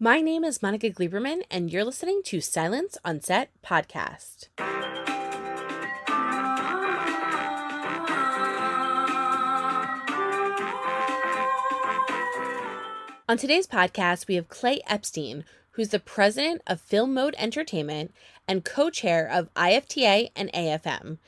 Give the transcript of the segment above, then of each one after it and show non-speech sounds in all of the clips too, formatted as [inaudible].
My name is Monica Gleiberman, and you're listening to Silence on Set podcast. On today's podcast, we have Clay Epstein, who's the president of Film Mode Entertainment and co chair of IFTA and AFM.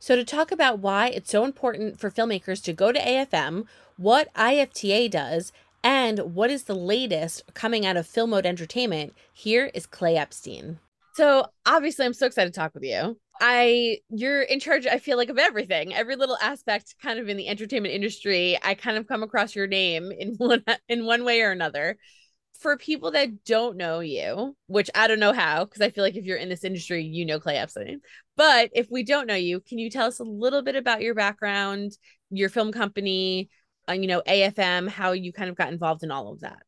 So, to talk about why it's so important for filmmakers to go to AFM, what IFTA does, and what is the latest coming out of Film Mode Entertainment? Here is Clay Epstein. So obviously, I'm so excited to talk with you. I you're in charge. I feel like of everything, every little aspect, kind of in the entertainment industry. I kind of come across your name in [laughs] one in one way or another. For people that don't know you, which I don't know how, because I feel like if you're in this industry, you know Clay Epstein. But if we don't know you, can you tell us a little bit about your background, your film company, Uh, you know, AFM, how you kind of got involved in all of that.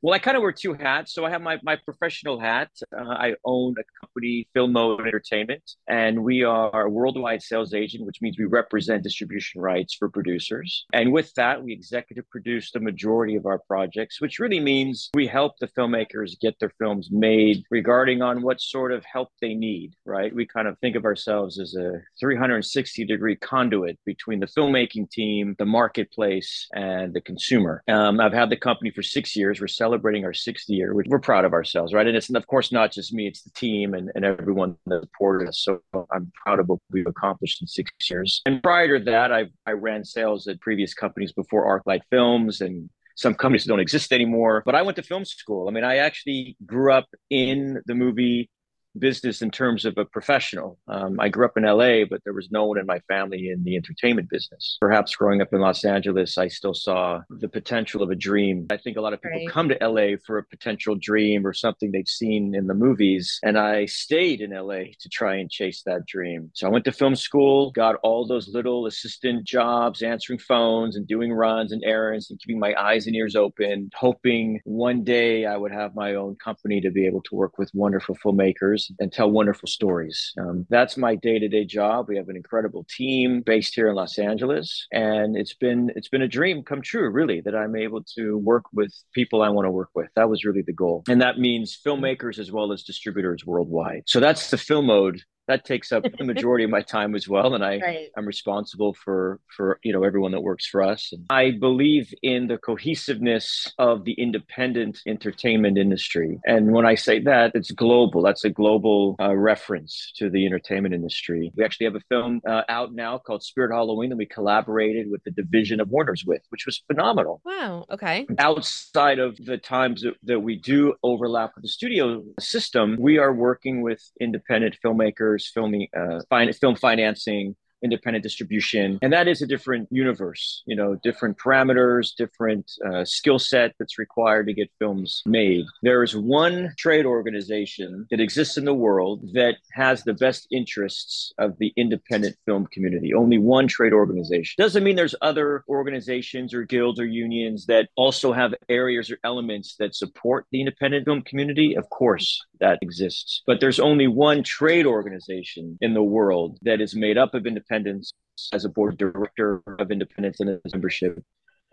Well, I kind of wear two hats. So I have my, my professional hat. Uh, I own a company, Film Mode Entertainment, and we are a worldwide sales agent, which means we represent distribution rights for producers. And with that, we executive produce the majority of our projects, which really means we help the filmmakers get their films made regarding on what sort of help they need, right? We kind of think of ourselves as a 360 degree conduit between the filmmaking team, the marketplace, and the consumer. Um, I've had the company for six years. We're celebrating our sixth year, which we're proud of ourselves, right? And it's of course not just me; it's the team and, and everyone that supported us. So I'm proud of what we've accomplished in six years. And prior to that, I I ran sales at previous companies before ArcLight Films and some companies don't exist anymore. But I went to film school. I mean, I actually grew up in the movie business in terms of a professional. Um, I grew up in LA, but there was no one in my family in the entertainment business. Perhaps growing up in Los Angeles, I still saw the potential of a dream. I think a lot of people right. come to LA for a potential dream or something they've seen in the movies. And I stayed in LA to try and chase that dream. So I went to film school, got all those little assistant jobs, answering phones and doing runs and errands and keeping my eyes and ears open, hoping one day I would have my own company to be able to work with wonderful filmmakers and tell wonderful stories. Um, that's my day to day job. We have an incredible team based here in Los Angeles, and it's been it's been a dream come true, really, that I'm able to work with people I want to work with. That was really the goal, and that means filmmakers as well as distributors worldwide. So that's the film mode that takes up the majority of my time as well and i [laughs] right. i'm responsible for for you know everyone that works for us and i believe in the cohesiveness of the independent entertainment industry. And when i say that it's global. That's a global uh, reference to the entertainment industry. We actually have a film uh, out now called spirit halloween that we collaborated with the division of warner's with which was phenomenal. Wow okay. Outside of the times that, that we do overlap with the studio system we are working with independent filmmakers filming, uh, film financing, independent distribution. And that is a different universe you know different parameters different uh, skill set that's required to get films made. There is one trade organization that exists in the world that has the best interests of the independent film community. Only one trade organization. Doesn't mean there's other organizations or guilds or unions that also have areas or elements that support the independent film community. Of course that exists. But there's only one trade organization in the world that is made up of independent independence as a board director of independence and as membership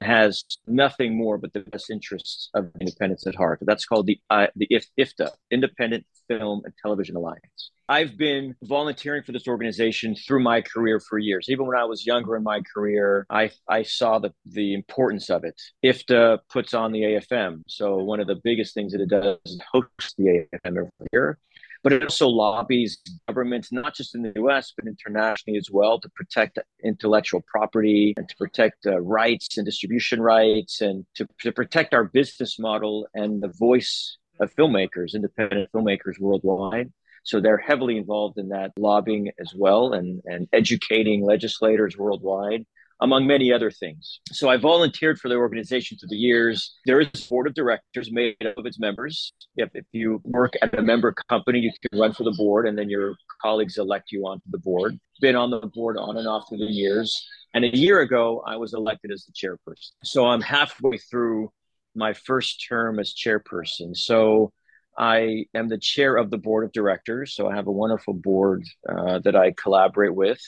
has nothing more but the best interests of independence at heart. That's called the uh, the IFTA, Independent Film and Television Alliance. I've been volunteering for this organization through my career for years. Even when I was younger in my career, I I saw the the importance of it. IFTA puts on the AFM, so one of the biggest things that it does is host the AFM every year but it also lobbies governments, not just in the US, but internationally as well, to protect intellectual property and to protect uh, rights and distribution rights and to, to protect our business model and the voice of filmmakers, independent filmmakers worldwide. So they're heavily involved in that lobbying as well and, and educating legislators worldwide among many other things. So I volunteered for the organization through the years. There is a board of directors made up of its members. If, if you work at a member company, you can run for the board and then your colleagues elect you onto the board. Been on the board on and off through the years. And a year ago, I was elected as the chairperson. So I'm halfway through my first term as chairperson. So I am the chair of the board of directors. So I have a wonderful board uh, that I collaborate with.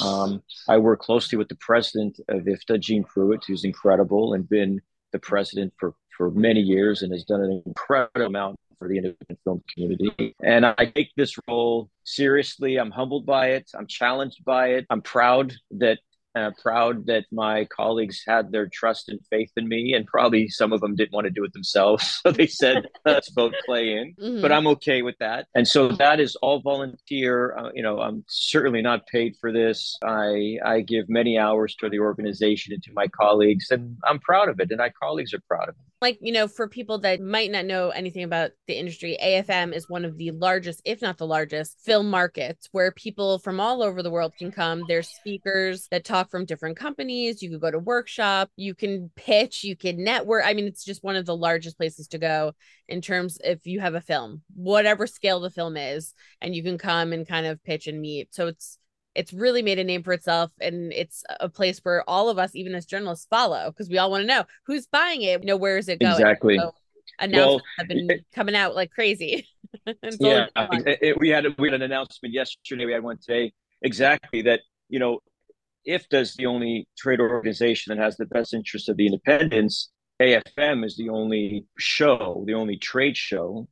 Um, I work closely with the president of IFTA, Jean Prewitt, who's incredible and been the president for for many years and has done an incredible amount for the independent film community. And I take this role seriously. I'm humbled by it. I'm challenged by it. I'm proud that uh, proud that my colleagues had their trust and faith in me, and probably some of them didn't want to do it themselves. [laughs] So they said, [laughs] let's vote Clay in. Mm-hmm. But I'm okay with that. And so that is all volunteer. Uh, you know, I'm certainly not paid for this. I, I give many hours to the organization and to my colleagues, and I'm proud of it. And my colleagues are proud of it like you know for people that might not know anything about the industry afm is one of the largest if not the largest film markets where people from all over the world can come. There's speakers that talk from different companies. You could go to workshop. You can pitch. You can network. I mean it's just one of the largest places to go in terms if you have a film whatever scale the film is and you can come and kind of pitch and meet. So it's it's really made a name for itself and it's a place where all of us even as journalists follow because we all want to know who's buying it you know where is it going? Exactly. So announcements well, have been it, coming out like crazy. [laughs] Yeah it, it, we had we had an announcement yesterday we had one today exactly that you know if is the only trade organization that has the best interest of the independents afm is the only show the only trade show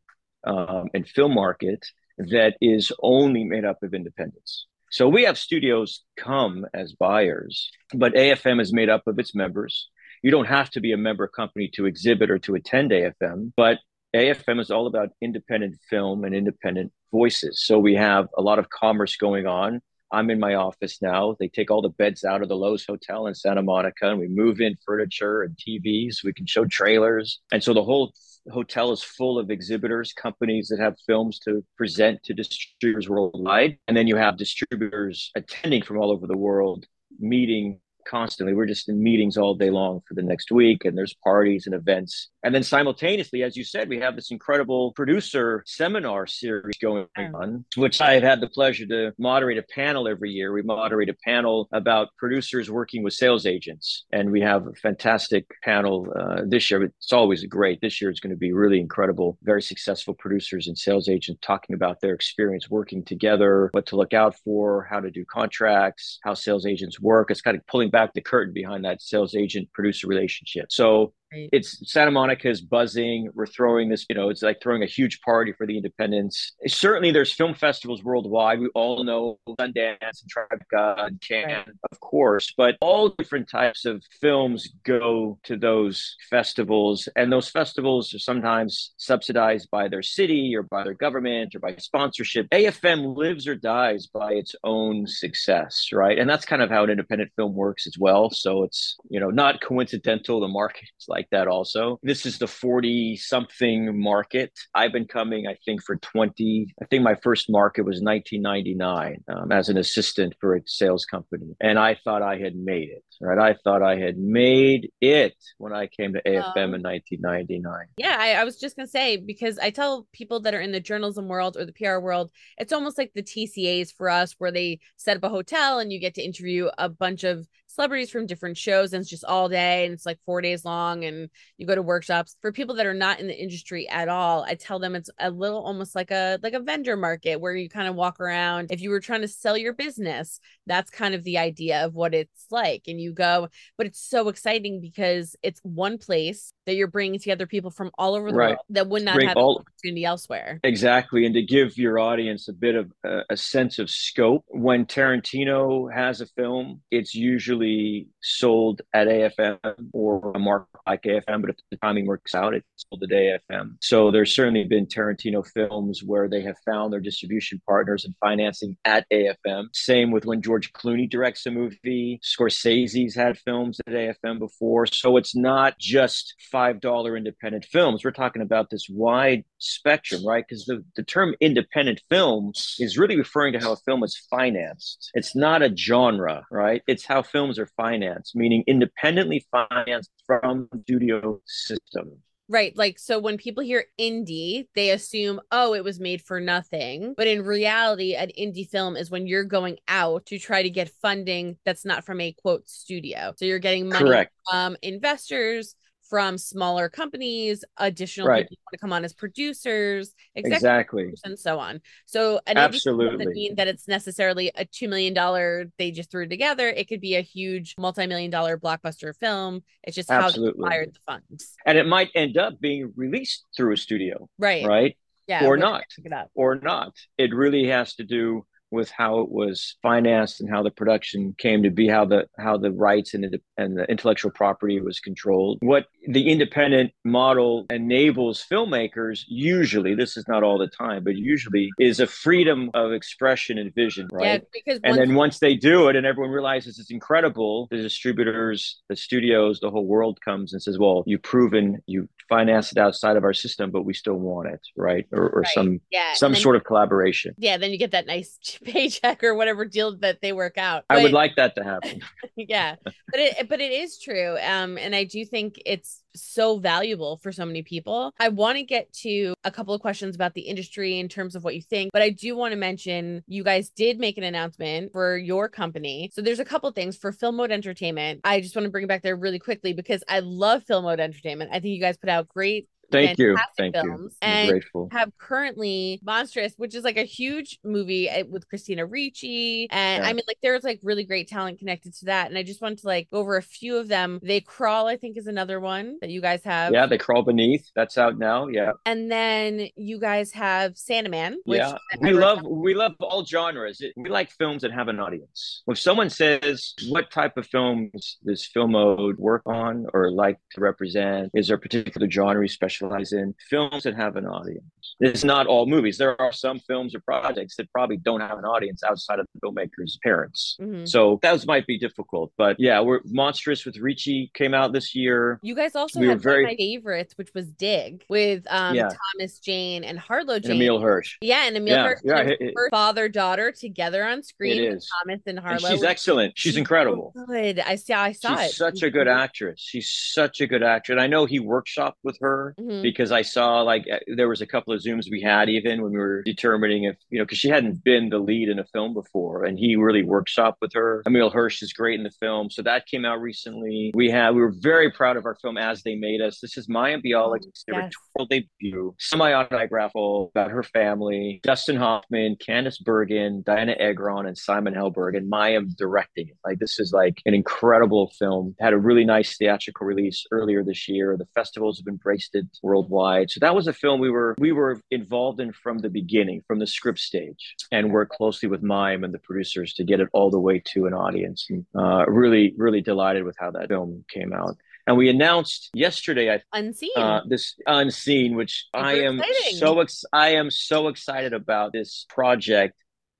um, and film market that is only made up of independents so we have studios come as buyers, but AFM is made up of its members. You don't have to be a member company to exhibit or to attend AFM, but AFM is all about independent film and independent voices. So we have a lot of commerce going on. I'm in my office now. They take all the beds out of the Loews Hotel in Santa Monica and we move in furniture and TVs. We can show trailers. And so the whole hotel is full of exhibitors, companies that have films to present to distributors worldwide. And then you have distributors attending from all over the world, meeting constantly. We're just in meetings all day long for the next week, and there's parties and events. And then simultaneously, as you said, we have this incredible producer seminar series going on, which I've had the pleasure to moderate a panel every year. We moderate a panel about producers working with sales agents, and we have a fantastic panel uh, this year. It's always great. This year is going to be really incredible. Very successful producers and sales agents talking about their experience working together, what to look out for, how to do contracts, how sales agents work. It's kind of pulling back the curtain behind that sales agent producer relationship. So Right. It's Santa Monica is buzzing. We're throwing this, you know, it's like throwing a huge party for the independents. Certainly, there's film festivals worldwide. We all know Sundance and Tribeca and Cannes, right. of course, but all different types of films go to those festivals, and those festivals are sometimes subsidized by their city or by their government or by sponsorship. AFM lives or dies by its own success, right? And that's kind of how an independent film works as well. So it's you know not coincidental. The market is like like that also. This is the 40 something market. I've been coming, I think, for 20. I think my first market was 1999 um, as an assistant for a sales company. And I thought I had made it, right? I thought I had made it when I came to AFM um, in 1999. Yeah, I, I was just going to say, because I tell people that are in the journalism world or the PR world, it's almost like the TCAs for us, where they set up a hotel and you get to interview a bunch of celebrities from different shows and it's just all day and it's like four days long and you go to workshops. For people that are not in the industry at all i tell them it's a little almost like a like a vendor market where you kind of walk around. If you were trying to sell your business that's kind of the idea of what it's like and you go but it's so exciting because it's one place that you're bringing together people from all over the right. world that would not Bring have all, opportunity elsewhere exactly and to give your audience a bit of uh, a sense of scope when tarantino has a film it's usually sold at AFM or a mark like AFM, but if the timing works out, it's sold at AFM. So there's certainly been Tarantino films where they have found their distribution partners and financing at AFM. Same with when George Clooney directs a movie. Scorsese's had films at AFM before. So it's not just $5 independent films. We're talking about this wide spectrum, right? Because the, the term independent film is really referring to how a film is financed. It's not a genre, right? It's how films are financed, meaning independently financed from the studio system. Right. Like, so when people hear indie, they assume, oh, it was made for nothing. But in reality, an indie film is when you're going out to try to get funding that's not from a quote studio. So you're getting money Correct. from investors, from smaller companies, additional Right. people want to come on as producers, Exactly. and so on. So an Absolutely. doesn't mean that it's necessarily a two million dollar they just threw together. It could be a huge multi-million dollar blockbuster film. It's just how they Absolutely. acquired the funds. And it might end up being released through a studio, Right. right? Yeah. or not. Pick it up. Or not. It really has to do with how it was financed and how the production came to be, how the how the rights and the and the intellectual property was controlled. What the independent model enables filmmakers usually, this is not all the time, but usually is a freedom of expression and vision, Yeah, right? because And then once they do it and everyone realizes it's incredible, the distributors, the studios, the whole world comes and says, Well, you've proven you financed it outside of our system, but we still want it, right? Or, or Right. some yeah, some then- sort of collaboration. yeah, then you get that nice paycheck or whatever deal that they work out. I would like that to happen. [laughs] yeah but it but it is true um and i do think it's so valuable for so many people i want to get to a couple of questions about the industry in terms of what you think but i do want to mention you guys did make an announcement for your company so there's a couple things for film mode entertainment i just want to bring it back there really quickly because i love film mode entertainment i think you guys put out great Thank you. Thank you. films. I'm And grateful. have currently Monstrous, which is like a huge movie uh, with Christina Ricci. And Yeah. I mean, like, there's like really great talent connected to that. And I just wanted to like go over a few of them. They Crawl, I think, is another one that you guys have. Yeah, they crawl beneath. That's out now. Yeah. And then you guys have Sandman, which yeah. We love we love all genres. It, we like films that have an audience. If someone says what type of films does film mode work on or like to represent, is there a particular genre you specialize in? Films that have an audience. It's not all movies. There are some films or projects that probably don't have an audience outside of the filmmaker's parents. Mhm. So those might be difficult. But yeah, we're Monstrous with Ricci came out this year. You guys also We had very- of my favorites, which was Dig with um Yeah. Thomas Jane and Harlow And Emile Hirsch. Yeah, and Emile Yeah, Hirsch, yeah, it- it- father daughter together on screen. It with. Thomas and And Harlow. she's excellent. She's so incredible. good. I see. I saw it. She's such a good actress. She's such a good actress. And I know he workshopped with her Mhm. because I saw like uh, there was a couple of zooms we had even when we were determining if you know because she hadn't been the lead in a film before, and he really workshopped with her. Emile Hirsch is great in the film, so that came out recently. We had we were very proud of our film as they made us. This is Mayim Bialik's Oh, yes. directorial debut, semi-autobiographical about her family. Dustin Hoffman, Candice Bergen, Dianna Agron, and Simon Helberg, and Maya directing it. Like this is like an incredible film. Had a really nice theatrical release earlier this year. The festivals have embraced it worldwide. So that was a film we were we were involved in from the beginning, from the script stage, and worked closely with Mayim and the producers to get it all the way to an audience. And uh, really, really delighted with how that film came out. And we announced yesterday, I Unseen. uh, this unseen, which I am exciting. so ex- I am so excited about this project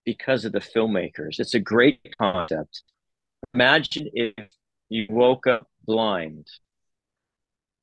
because of the filmmakers. It's a great concept. Imagine if you woke up blind,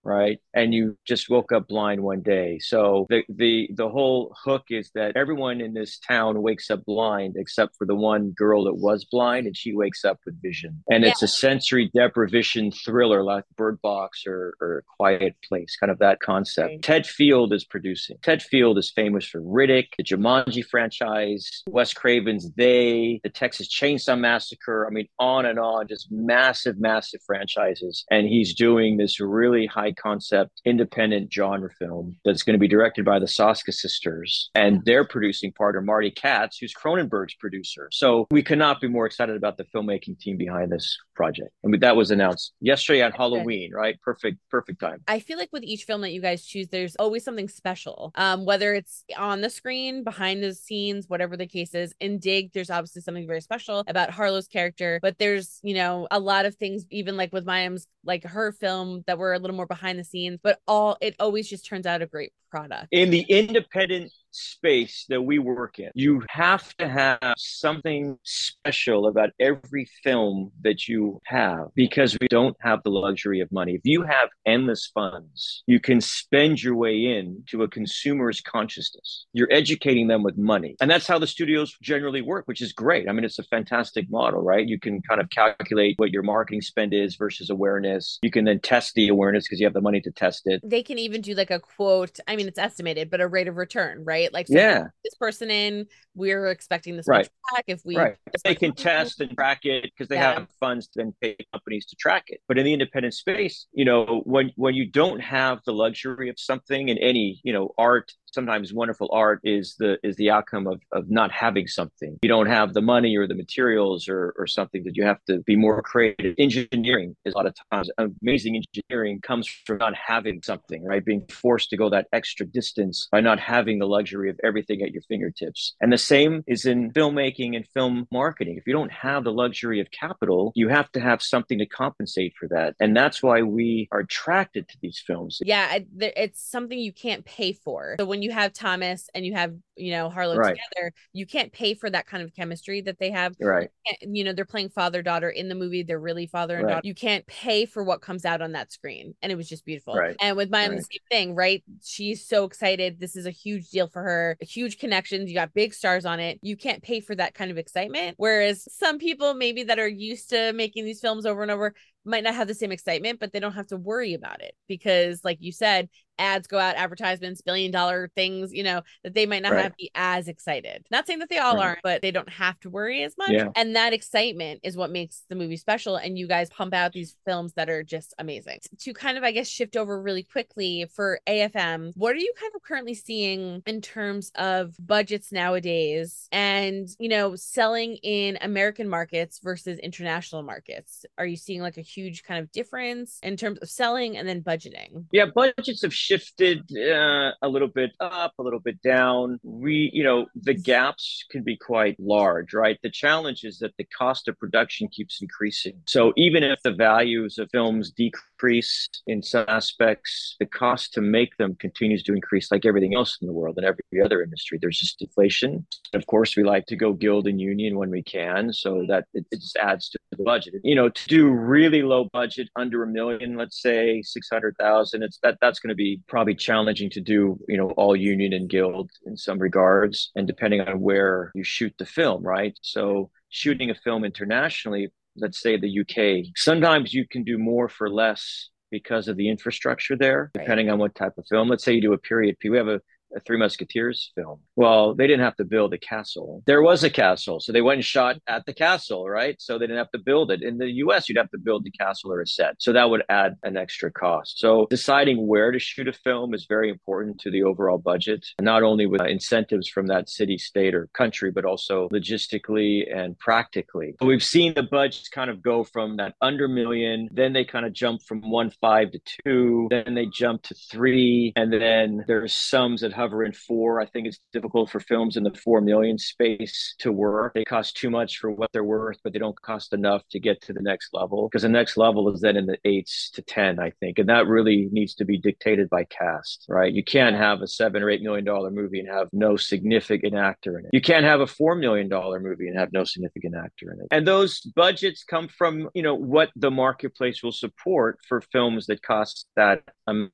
right? And you just woke up blind one day. So the the the whole hook is that everyone in this town wakes up blind except for the one girl that was blind and she wakes up with vision. And it's a sensory deprivation thriller like Bird Box or or Quiet Place, kind of that concept. Right. Ted Field is producing. Ted Field is famous for Riddick, the Jumanji franchise, Wes Craven's They, the Texas Chainsaw Massacre. I mean, on and on, just massive, massive franchises. And he's doing this really high concept, independent genre film that's going to be directed by the Soska sisters. And their producing partner, Marty Katz, who's Cronenberg's producer. So we could not be more excited about the filmmaking team behind this project. And that was announced yesterday on Halloween, right? Perfect, perfect time. I feel like with each film that you guys choose, there's always something special. Um, whether it's on the screen, behind the scenes, whatever the case is. In Dig, there's obviously something very special about Harlow's character, but there's, you know, a lot of things, even like with Mayim's, like her film that were a little more behind the scenes, but all it always just turns out a great product. in the independent space that we work in, you have to have something special about every film that you have because we don't have the luxury of money. If you have endless funds, you can spend your way in to a consumer's consciousness. You're educating them with money. And that's how the studios generally work, which is great. I mean, it's a fantastic model, right? You can kind of calculate what your marketing spend is versus awareness. You can then test the awareness because you have the money to test it. They can even do like a quote. I mean, it's estimated, but a rate of return, right? Right? Like, so yeah, this person in, we're expecting this right. much back. If we, right. they can test and track it because they yeah. have funds to then pay companies to track it. But in the independent space, you know, when when you don't have the luxury of something in any, you know, art sometimes wonderful art is the is the outcome of of not having something. You don't have the money or the materials or or something that you have to be more creative. Engineering is a lot of times amazing engineering comes from not having something, right? Being forced to go that extra distance by not having the luxury of everything at your fingertips. And the same is in filmmaking and film marketing. If you don't have the luxury of capital, you have to have something to compensate for that. And that's why we are attracted to these films. Yeah, it's something you can't pay for. So when you you have Thomas and you have, you know, Harlow right. together, you can't pay for that kind of chemistry that they have. Right. You, know, they're playing father daughter in the movie. They're really father and right. daughter. You can't pay for what comes out on that screen. And it was just beautiful. Right. And with right. the same thing, right? She's so excited. This is a huge deal for her, huge connections. You got big stars on it. You can't pay for that kind of excitement. Whereas some people, maybe that are used to making these films over and over, might not have the same excitement, but they don't have to worry about it because, like you said, ads go out, advertisements, billion dollar things, you know, that they might not right. have to be as excited. Not saying that they all right. aren't, but they don't have to worry as much. Yeah. And that excitement is what makes the movie special. And you guys pump out these films that are just amazing. To kind of, I guess, shift over really quickly for AFM, what are you kind of currently seeing in terms of budgets nowadays and, you know, selling in American markets versus international markets? Are you seeing like a huge kind of difference in terms of selling and then budgeting? Yeah, budgets have shifted uh, a little bit up, a little bit down. We, you know, the gaps can be quite large, right? The challenge is that the cost of production keeps increasing. So even if the values of films decrease in some aspects, the cost to make them continues to increase like everything else in the world and every other industry. There's just inflation. Of course, we like to go guild and union when we can. So that it, it just adds to the budget. You know, to do really low budget under a million, let's say 600,000, it's that that's going to be probably challenging to do, you know, all union and guild in some regards, and depending on where you shoot the film, right? So shooting a film internationally, let's say the UK, sometimes you can do more for less because of the infrastructure there, depending right. on what type of film. Let's say you do a period piece. We have a a Three Musketeers film. Well, they didn't have to build a castle. There was a castle. So they went and shot at the castle, right? So they didn't have to build it. In the US, you'd have to build the castle or a set. So that would add an extra cost. So deciding where to shoot a film is very important to the overall budget, not only with incentives from that city, state, or country, but also logistically and practically. We've seen the budgets kind of go from that under million, then they kind of jump from one five to two, then they jump to three, and then there's sums that hover in four. I think it's difficult for films in the four million space to work. They cost too much for what they're worth, but they don't cost enough to get to the next level because the next level is then in the eights to 10, I think. And that really needs to be dictated by cast, right? You can't have a seven or eight million dollar movie and have no significant actor in it. You can't have a four million dollar movie and have no significant actor in it. And those budgets come from, you know, what the marketplace will support for films that cost that amount,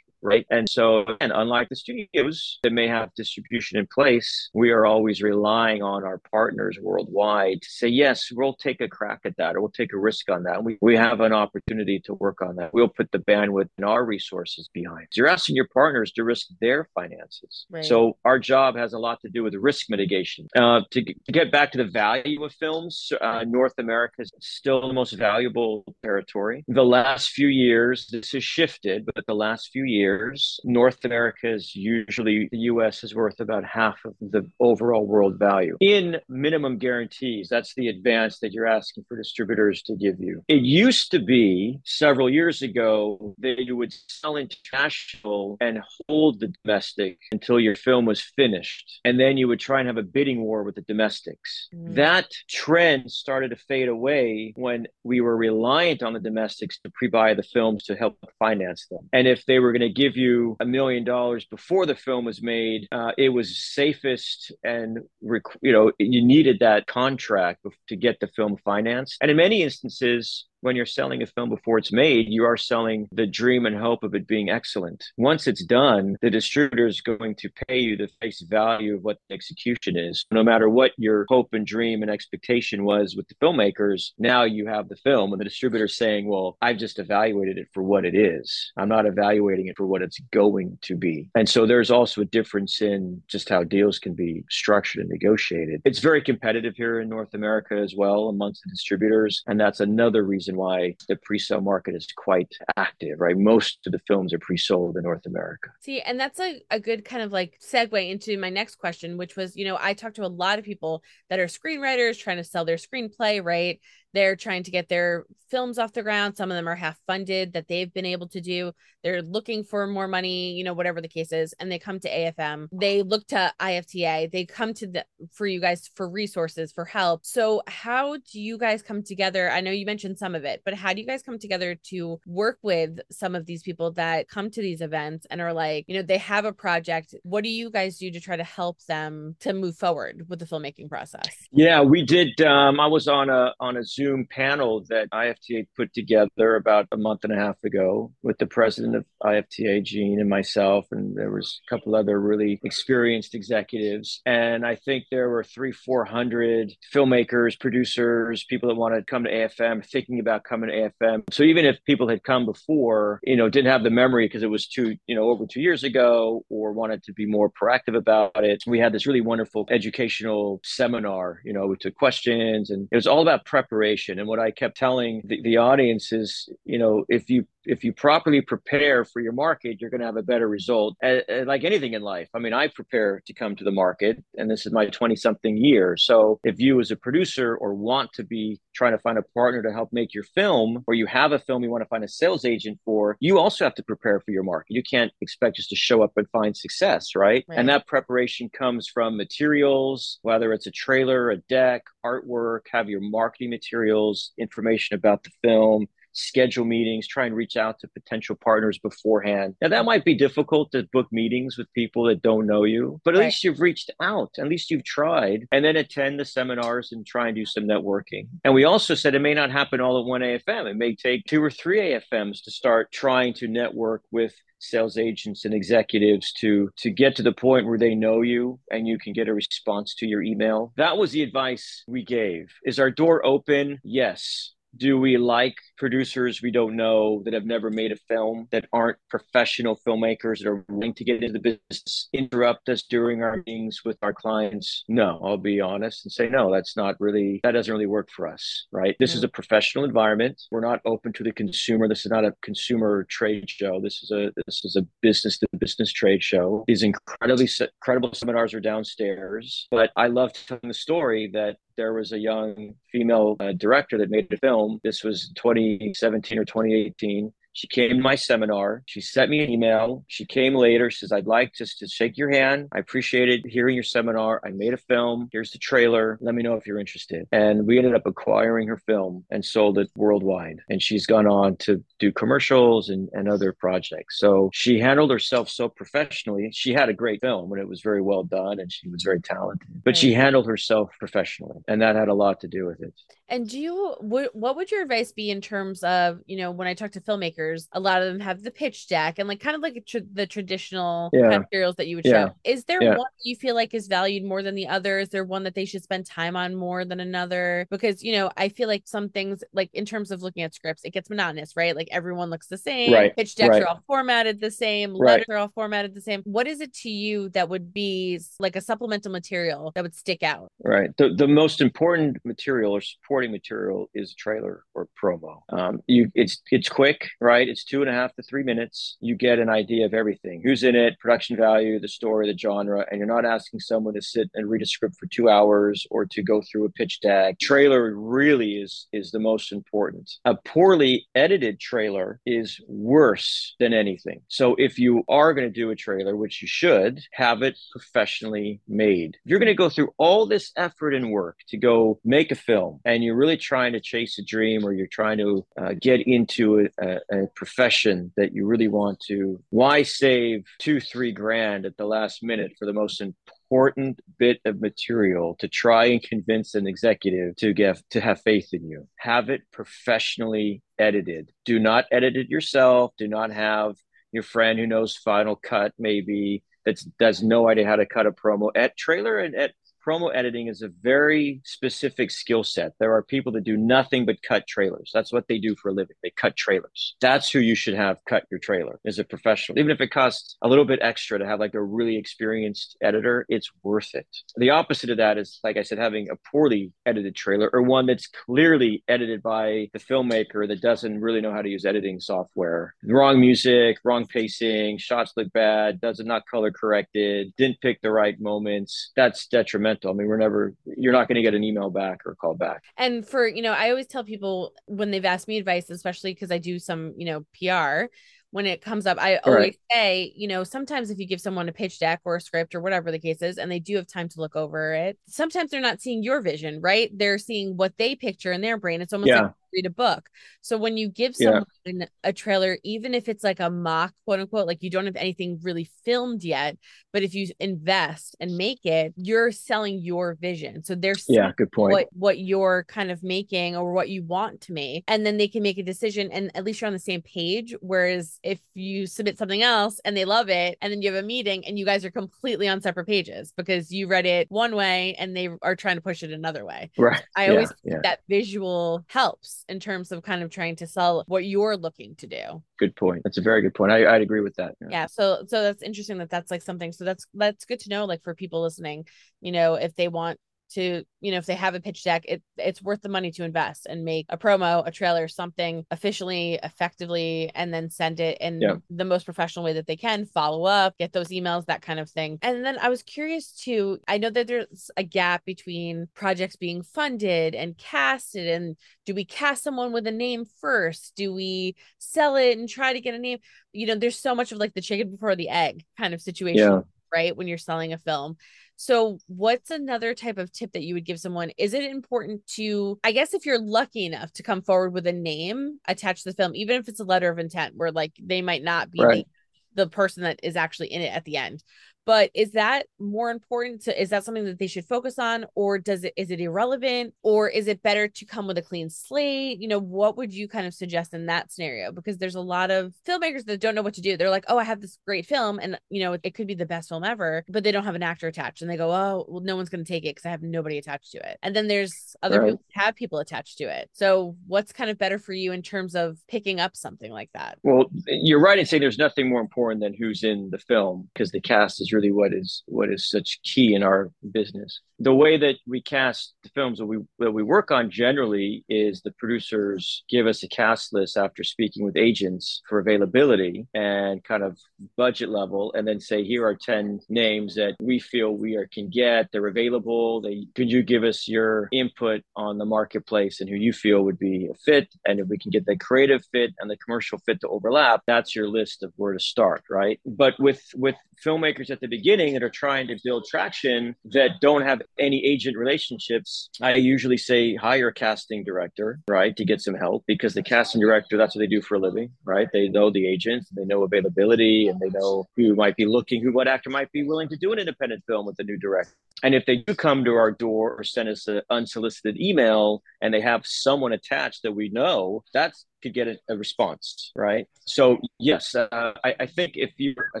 right? And so, and unlike the studios that may have distribution in place, we are always relying on our partners worldwide to say, yes, we'll take a crack at that or we'll take a risk on that. We, we have an opportunity to work on that. We'll put the bandwidth and our resources behind. So you're asking your partners to risk their finances. Right. So our job has a lot to do with risk mitigation. Uh, to, to, get back to the value of films, uh, North America is still the most valuable territory. The last few years, this has shifted, but the last few years, years, North America is usually the US is worth about half of the overall world value. In minimum guarantees, that's the advance that you're asking for distributors to give you. It used to be several years ago that you would sell international and hold the domestic until your film was finished. And then you would try and have a bidding war with the domestics. Mm. That trend started to fade away when we were reliant on the domestics to pre buy the films to help finance them. And if they were going to give you a million dollars before the film was made, uh, it was safest and rec- you know you needed that contract to get the film financed. And in many instances, when you're selling a film before it's made, you are selling the dream and hope of it being excellent. Once it's done, the distributor is going to pay you the face value of what the execution is. No matter what your hope and dream and expectation was with the filmmakers, now you have the film, and the distributor saying, Well, I've just evaluated it for what it is. I'm not evaluating it for what it's going to be. And so there's also a difference in just how deals can be structured and negotiated. It's very competitive here in North America as well amongst the distributors. And that's another reason why the pre sale market is quite active, right? Most of the films are pre sold in North America. See, and that's a, a good kind of like segue into my next question, which was, you know, I talked to a lot of people that are screenwriters trying to sell their screenplay, right? They're trying to get their films off the ground. Some of them are half funded that they've been able to do. They're looking for more money, you know, whatever the case is. And they come to AFM. They look to IFTA. They come to the for you guys for resources, for help. So how do you guys come together? I know you mentioned some of it, but how do you guys come together to work with some of these people that come to these events and are like, you know, they have a project. What do you guys do to try to help them to move forward with the filmmaking process? Yeah, we did. Um, I was on a on a Zoom Zoom panel that IFTA put together about a month and a half ago with the president of IFTA, Jean, and myself, and there was a couple other really experienced executives. And I think there were three, four hundred filmmakers, producers, people that wanted to come to AFM, thinking about coming to AFM. So even if people had come before, you know, didn't have the memory because it was two, you know, over two years ago, or wanted to be more proactive about it, we had this really wonderful educational seminar. You know, we took questions, and it was all about preparation And what I kept telling the, the audience is, you know, if you if you properly prepare for your market, you're going to have a better result. like anything in life, I mean, I prepare to come to the market, and this is my 20 something year. So if you, as a producer, or want to be trying to find a partner to help make your film, or you have a film you want to find a sales agent for, you also have to prepare for your market. You can't expect just to show up and find success, right? right. And that preparation comes from materials, whether it's a trailer, a deck, artwork, have your marketing materials, information about the film schedule meetings, try and reach out to potential partners beforehand. Now, that might be difficult to book meetings with people that don't know you, but at right. least you've reached out, at least you've tried, and then attend the seminars and try and do some networking. And we also said it may not happen all at one AFM. It may take two or three AFMs to start trying to network with sales agents and executives to to get to the point where they know you and you can get a response to your email that was the advice we gave is our door open yes do we like producers we don't know that have never made a film that aren't professional filmmakers that are willing to get into the business interrupt us during our meetings with our clients? No i'll be honest and say no that's not really that doesn't really work for us right? This is a professional environment. We're not open to the consumer. This is not a consumer trade show. This is a this is a business to business trade show. These incredibly incredible seminars are downstairs but i love telling the story that there was a young female uh, director that made a film. This was 2017 or 2018. She came to my seminar. She sent me an email. She came later. She says, I'd like just to shake your hand. I appreciated hearing your seminar. I made a film. Here's the trailer. Let me know if you're interested. And we ended up acquiring her film and sold it worldwide. And she's gone on to do commercials and, and other projects. So she handled herself so professionally. She had a great film and it was very well done and she was very talented, but right. she handled herself professionally. And that had a lot to do with it. And do you, what, what would your advice be in terms of, you know, when I talk to filmmakers, a lot of them have the pitch deck and like kind of like tr- the traditional yeah. materials that you would yeah. show. Is there yeah. one you feel like is valued more than the other? Is there one that they should spend time on more than another? Because, you know, I feel like some things, like in terms of looking at scripts, it gets monotonous, right? Like everyone looks the same. Right. Pitch decks right. are all formatted the same. Letters right. are all formatted the same. What is it to you that would be like a supplemental material that would stick out? Right. The, the most important material or supporting material is trailer or promo. Um, you it's it's quick, right? It's two and a half to three minutes. You get an idea of everything: who's in it, production value, the story, the genre, and you're not asking someone to sit and read a script for two hours or to go through a pitch deck. Trailer really is is the most important. A poorly edited trailer is worse than anything. So if you are going to do a trailer, which you should, have it professionally made. You're going to go through all this effort and work to go make a film, and you're really trying to chase a dream or you're trying to uh, get into a, a, a, profession that you really want to why save two three grand at the last minute for the most important bit of material to try and convince an executive to get to have faith in you. Have it professionally edited. Do not edit it yourself. Do not have your friend who knows Final Cut maybe that does no idea how to cut a promo at trailer and at promo editing is a very specific skill set. There are people that do nothing but cut trailers. That's what they do for a living. They cut trailers. That's who you should have cut your trailer as a professional. Even if it costs a little bit extra to have like a really experienced editor, it's worth it. The opposite of that is, like I said, having a poorly edited trailer or one that's clearly edited by the filmmaker that doesn't really know how to use editing software. Wrong music, wrong pacing, shots look bad, doesn't not color corrected, didn't pick the right moments. That's detrimental I mean, we're never, you're not going to get an email back or call back. And for, you know, I always tell people when they've asked me advice, especially because I do some, you know, PR, when it comes up, I always right. say, you know, sometimes if you give someone a pitch deck or a script or whatever the case is, and they do have time to look over it, sometimes they're not seeing your vision, right? They're seeing what they picture in their brain. It's almost yeah. like read a book. So when you give someone yeah. a trailer, even if it's like a mock, quote unquote, like you don't have anything really filmed yet, but if you invest and make it, you're selling your vision. So they're yeah, good point. What what you're kind of making or what you want to make, and then they can make a decision, and at least you're on the same page. Whereas if you submit something else and they love it, and then you have a meeting and you guys are completely on separate pages because you read it one way and they are trying to push it another way. Right. I yeah, always yeah. that visual helps in terms of kind of trying to sell what you're looking to do. Good point. That's a very good point. I, I'd agree with that. Yeah. yeah. So, so that's interesting that that's like something. So that's, that's good to know, like for people listening, you know, if they want to you know if they have a pitch deck it it's worth the money to invest and make a promo a trailer something efficiently effectively and then send it in yeah. the most professional way that they can follow up get those emails that kind of thing and then i was curious too i know that there's a gap between projects being funded and casted and do we cast someone with a name first do we sell it and try to get a name you know there's so much of like the chicken before the egg kind of situation yeah. Right when you're selling a film so, what's another type of tip that you would give someone? Is it important to, I guess, if you're lucky enough to come forward with a name attached to the film, even if it's a letter of intent where like they might not be right. the, the person that is actually in it at the end, but is that more important to is that something that they should focus on or does it is it irrelevant or is it better to come with a clean slate? You know what would you kind of suggest in that scenario? Because there's a lot of filmmakers that don't know what to do. They're like oh i have this great film and you know it could be the best film ever but they don't have an actor attached and they go oh well no one's going to take it because i have nobody attached to it. And then there's other right. people have people attached to it. So what's kind of better for you in terms of picking up something like that? Well you're right in saying there's nothing more important than who's in the film because the cast is really what is what is such key in our business. The way that we cast the films that we that we work on generally is the producers give us a cast list after speaking with agents for availability and kind of budget level, and then say here are ten names that we feel we are, can get. They're available. They could you give us your input on the marketplace and who you feel would be a fit, and if we can get the creative fit and the commercial fit to overlap, that's your list of where to start, right? But with with filmmakers at the beginning that are trying to build traction that don't have any agent relationships, I usually say hire a casting director, right, to get some help because the casting director, that's what they do for a living, right? They know the agents, they know availability, and they know who might be looking, who what actor might be willing to do an independent film with a new director. And if they do come to our door or send us an unsolicited email and they have someone attached that we know, that's get a, a response, right? So yes, uh, I, I, think if you're a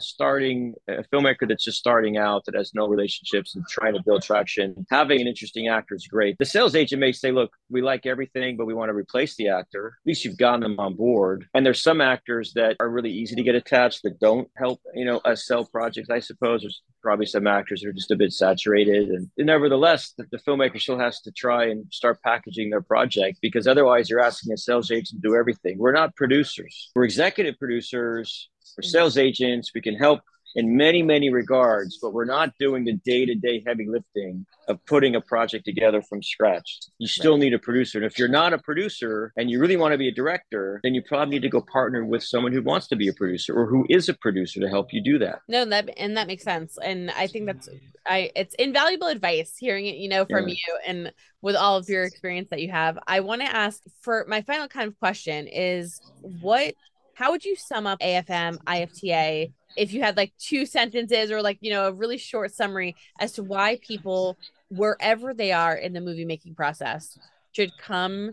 starting a filmmaker that's just starting out that has no relationships and trying to build traction, having an interesting actor is great. The sales agent may say, "Look, we like everything, but we want to replace the actor." At least you've gotten them on board. And there's some actors that are really easy to get attached that don't help, you know, us sell projects. I suppose there's probably some actors that are just a bit saturated, and nevertheless, the, the filmmaker still has to try and start packaging their project because otherwise, you're asking a sales agent to do everything everything. We're not producers. We're executive producers. We're mm-hmm. sales agents. We can help in many, many regards, but we're not doing the day to day heavy lifting of putting a project together from scratch. You still right. need a producer. And if you're not a producer and you really want to be a director, then you probably need to go partner with someone who wants to be a producer or who is a producer to help you do that. No, that and that makes sense. And I think that's I it's invaluable advice hearing it, you know, from yeah. you and with all of your experience that you have. I want to ask for my final kind of question is what how would you sum up AFM, IFTA if you had like two sentences or like, you know, a really short summary as to why people, wherever they are in the movie making process, should come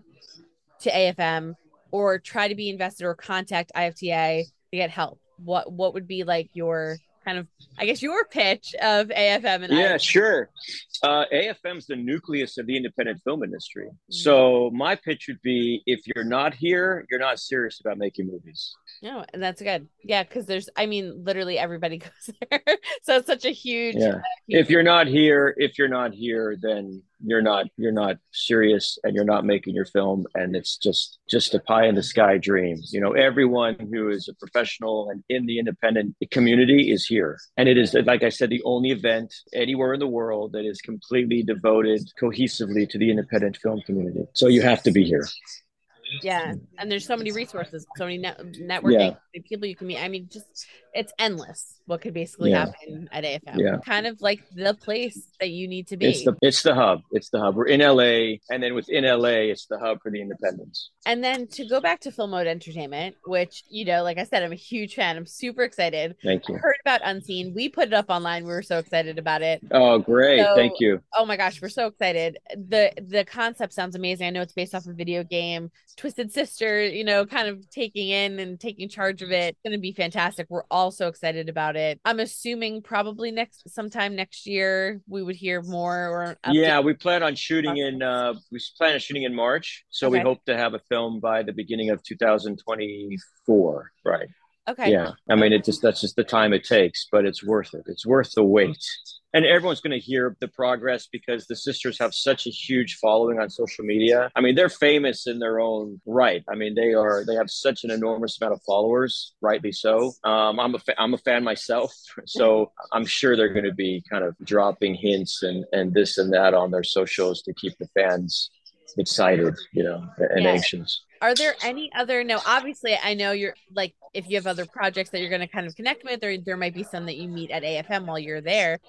to AFM or try to be invested or contact IFTA to get help? What what would be like your kind of I guess your pitch of AFM and yeah, sure. Uh, AFM is the nucleus of the independent film industry. So my pitch would be: if you're not here, you're not serious about making movies. No, and that's good. Yeah, because there's, I mean, literally everybody [laughs] goes there, so it's such a huge. Yeah. Uh, if you're not here, if you're not here, then you're not you're not serious and you're not making your film and it's just just a pie in the sky dream you know everyone who is a professional and in the independent community is here and it is like i said the only event anywhere in the world that is completely devoted cohesively to the independent film community so you have to be here yeah and there's so many resources so many net- networking Yeah. people you can meet i mean just it's endless what could basically Yeah. happen at afm Yeah. kind of like the place that you need to be. It's the it's the hub. It's the hub. We're in la and then within la it's the hub for the independents. And then to go back to film mode entertainment which you know like i said i'm a huge fan. I'm super excited. Thank you. I heard about unseen. We put it up online. We were so excited about it. Oh great. So- thank you. oh my gosh we're so excited. The the concept sounds amazing. I know it's based off a video game. Twisted sister you know kind of taking in and taking charge of it. It's going to be fantastic. We're all so excited about it i'm assuming probably next sometime next year we would hear more or. Yeah, we plan on shooting in uh we plan on shooting in March. So we hope to have a film by the beginning of 2024. Right. okay Yeah. I mean it just that's just the time it takes, but it's worth it. It's worth the wait. And everyone's going to hear the progress because the sisters have such a huge following on social media. I mean, they're famous in their own right. I mean, they are they have such an enormous amount of followers, rightly so. Um, I'm a fa- I'm a fan myself, [laughs] so I'm sure they're going to be kind of dropping hints and and this and that on their socials to keep the fans excited, you know, and Yeah. anxious. are there any other no obviously i know you're like if you have other projects that you're going to kind of connect with or there might be some that you meet at afm while you're there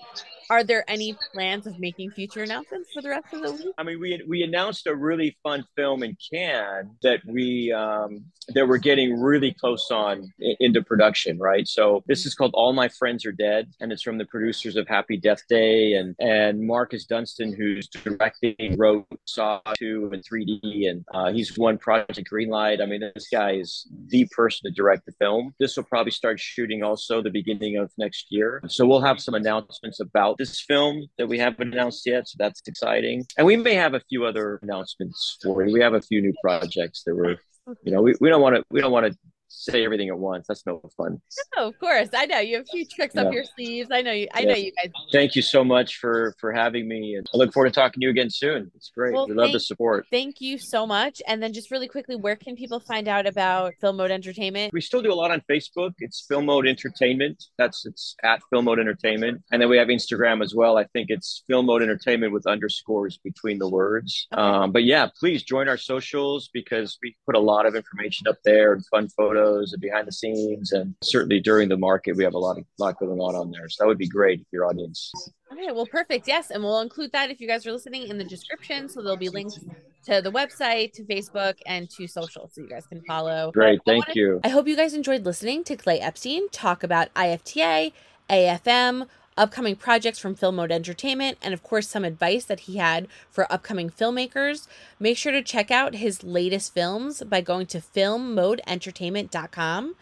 are there any plans of making future announcements for the rest of the week I mean, we we announced a really fun film in Cannes that we um, that we're getting really close on into production, right? So this is called All My Friends Are Dead, and it's from the producers of Happy Death Day and and Marcus Dunstan, who's directing, wrote, saw two and 3D, and uh, he's won Project Greenlight. I mean, this guy is the person to direct the film. This will probably start shooting also the beginning of next year. So we'll have some announcements about this film that we haven't announced yet. So that's exciting. And we may have a few other announcements for you. We have a few new projects that we're, you know, we, we don't want to, we don't want to say everything at once. That's no fun. Oh, of course. I know you have a few tricks up your sleeves. I know you. I Yeah. know you guys. Thank you so much for, for having me. And I look forward to talking to you again soon. It's great. Well, we love the support. Thank you so much. And then just really quickly, where can people find out about Film Mode Entertainment? We still do a lot on Facebook. It's Film Mode Entertainment. That's it's at Film Mode Entertainment, and then we have Instagram as well. I think it's Film Mode Entertainment with underscores between the words. Okay. Um, but yeah, please join our socials because we put a lot of information up there and fun photos and behind the scenes, and certainly during the market we have a lot of lot going on on there. So that would be great if your audience. Okay, well, perfect. Yes, and we'll include that if you guys are listening in the description. So there'll be links to the website, to Facebook, and to social, so you guys can follow. Great, I thank wanna- you. I hope you guys enjoyed listening to Clay Epstein talk about IFTA, AFM, upcoming projects from Film Mode Entertainment, and of course, some advice that he had for upcoming filmmakers. Make sure to check out his latest films by going to filmmodeentertainment.com.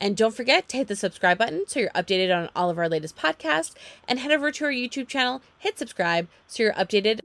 And don't forget to hit the subscribe button so you're updated on all of our latest podcasts. And head over to our YouTube channel, hit subscribe so you're updated